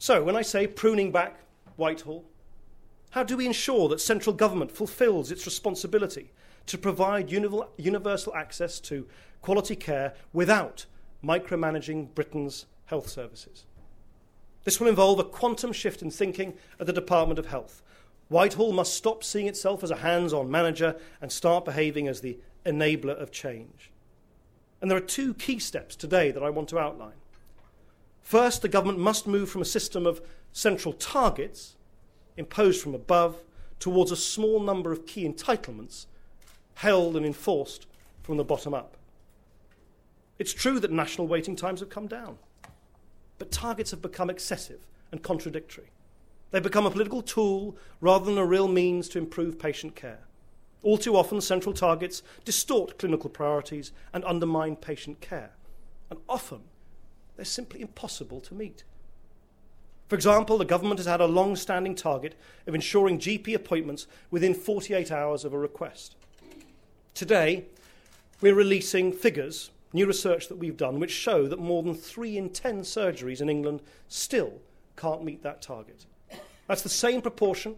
So, when I say pruning back Whitehall, how do we ensure that central government fulfills its responsibility to provide universal access to quality care without micromanaging Britain's health services? This will involve a quantum shift in thinking at the Department of Health. Whitehall must stop seeing itself as a hands on manager and start behaving as the enabler of change. And there are two key steps today that I want to outline. First, the government must move from a system of central targets imposed from above towards a small number of key entitlements held and enforced from the bottom up. It's true that national waiting times have come down, but targets have become excessive and contradictory. They've become a political tool rather than a real means to improve patient care. All too often, central targets distort clinical priorities and undermine patient care. And often, they're simply impossible to meet. For example, the government has had a long standing target of ensuring GP appointments within 48 hours of a request. Today, we're releasing figures, new research that we've done, which show that more than 3 in 10 surgeries in England still can't meet that target. That's the same proportion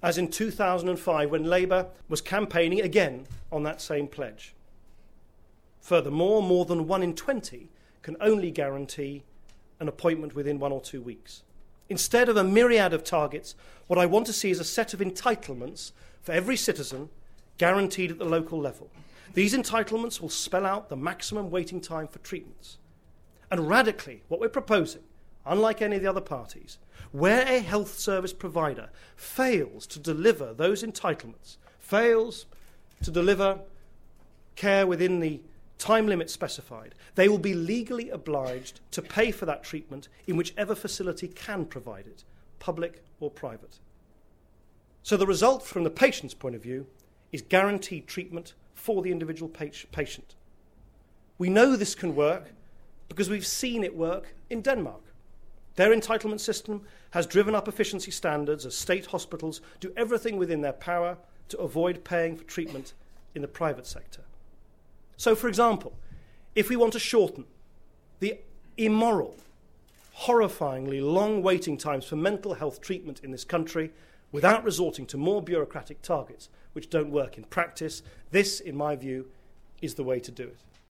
as in 2005 when Labour was campaigning again on that same pledge. Furthermore, more than 1 in 20 can only guarantee an appointment within one or two weeks. Instead of a myriad of targets, what I want to see is a set of entitlements for every citizen guaranteed at the local level. These entitlements will spell out the maximum waiting time for treatments. And radically, what we're proposing, unlike any of the other parties, where a health service provider fails to deliver those entitlements, fails to deliver care within the time limit specified, they will be legally obliged to pay for that treatment in whichever facility can provide it, public or private. So the result from the patient's point of view is guaranteed treatment for the individual patient. We know this can work because we've seen it work in Denmark. Their entitlement system has driven up efficiency standards as state hospitals do everything within their power to avoid paying for treatment in the private sector. So, for example, if we want to shorten the immoral, horrifyingly long waiting times for mental health treatment in this country without resorting to more bureaucratic targets which don't work in practice, this, in my view, is the way to do it.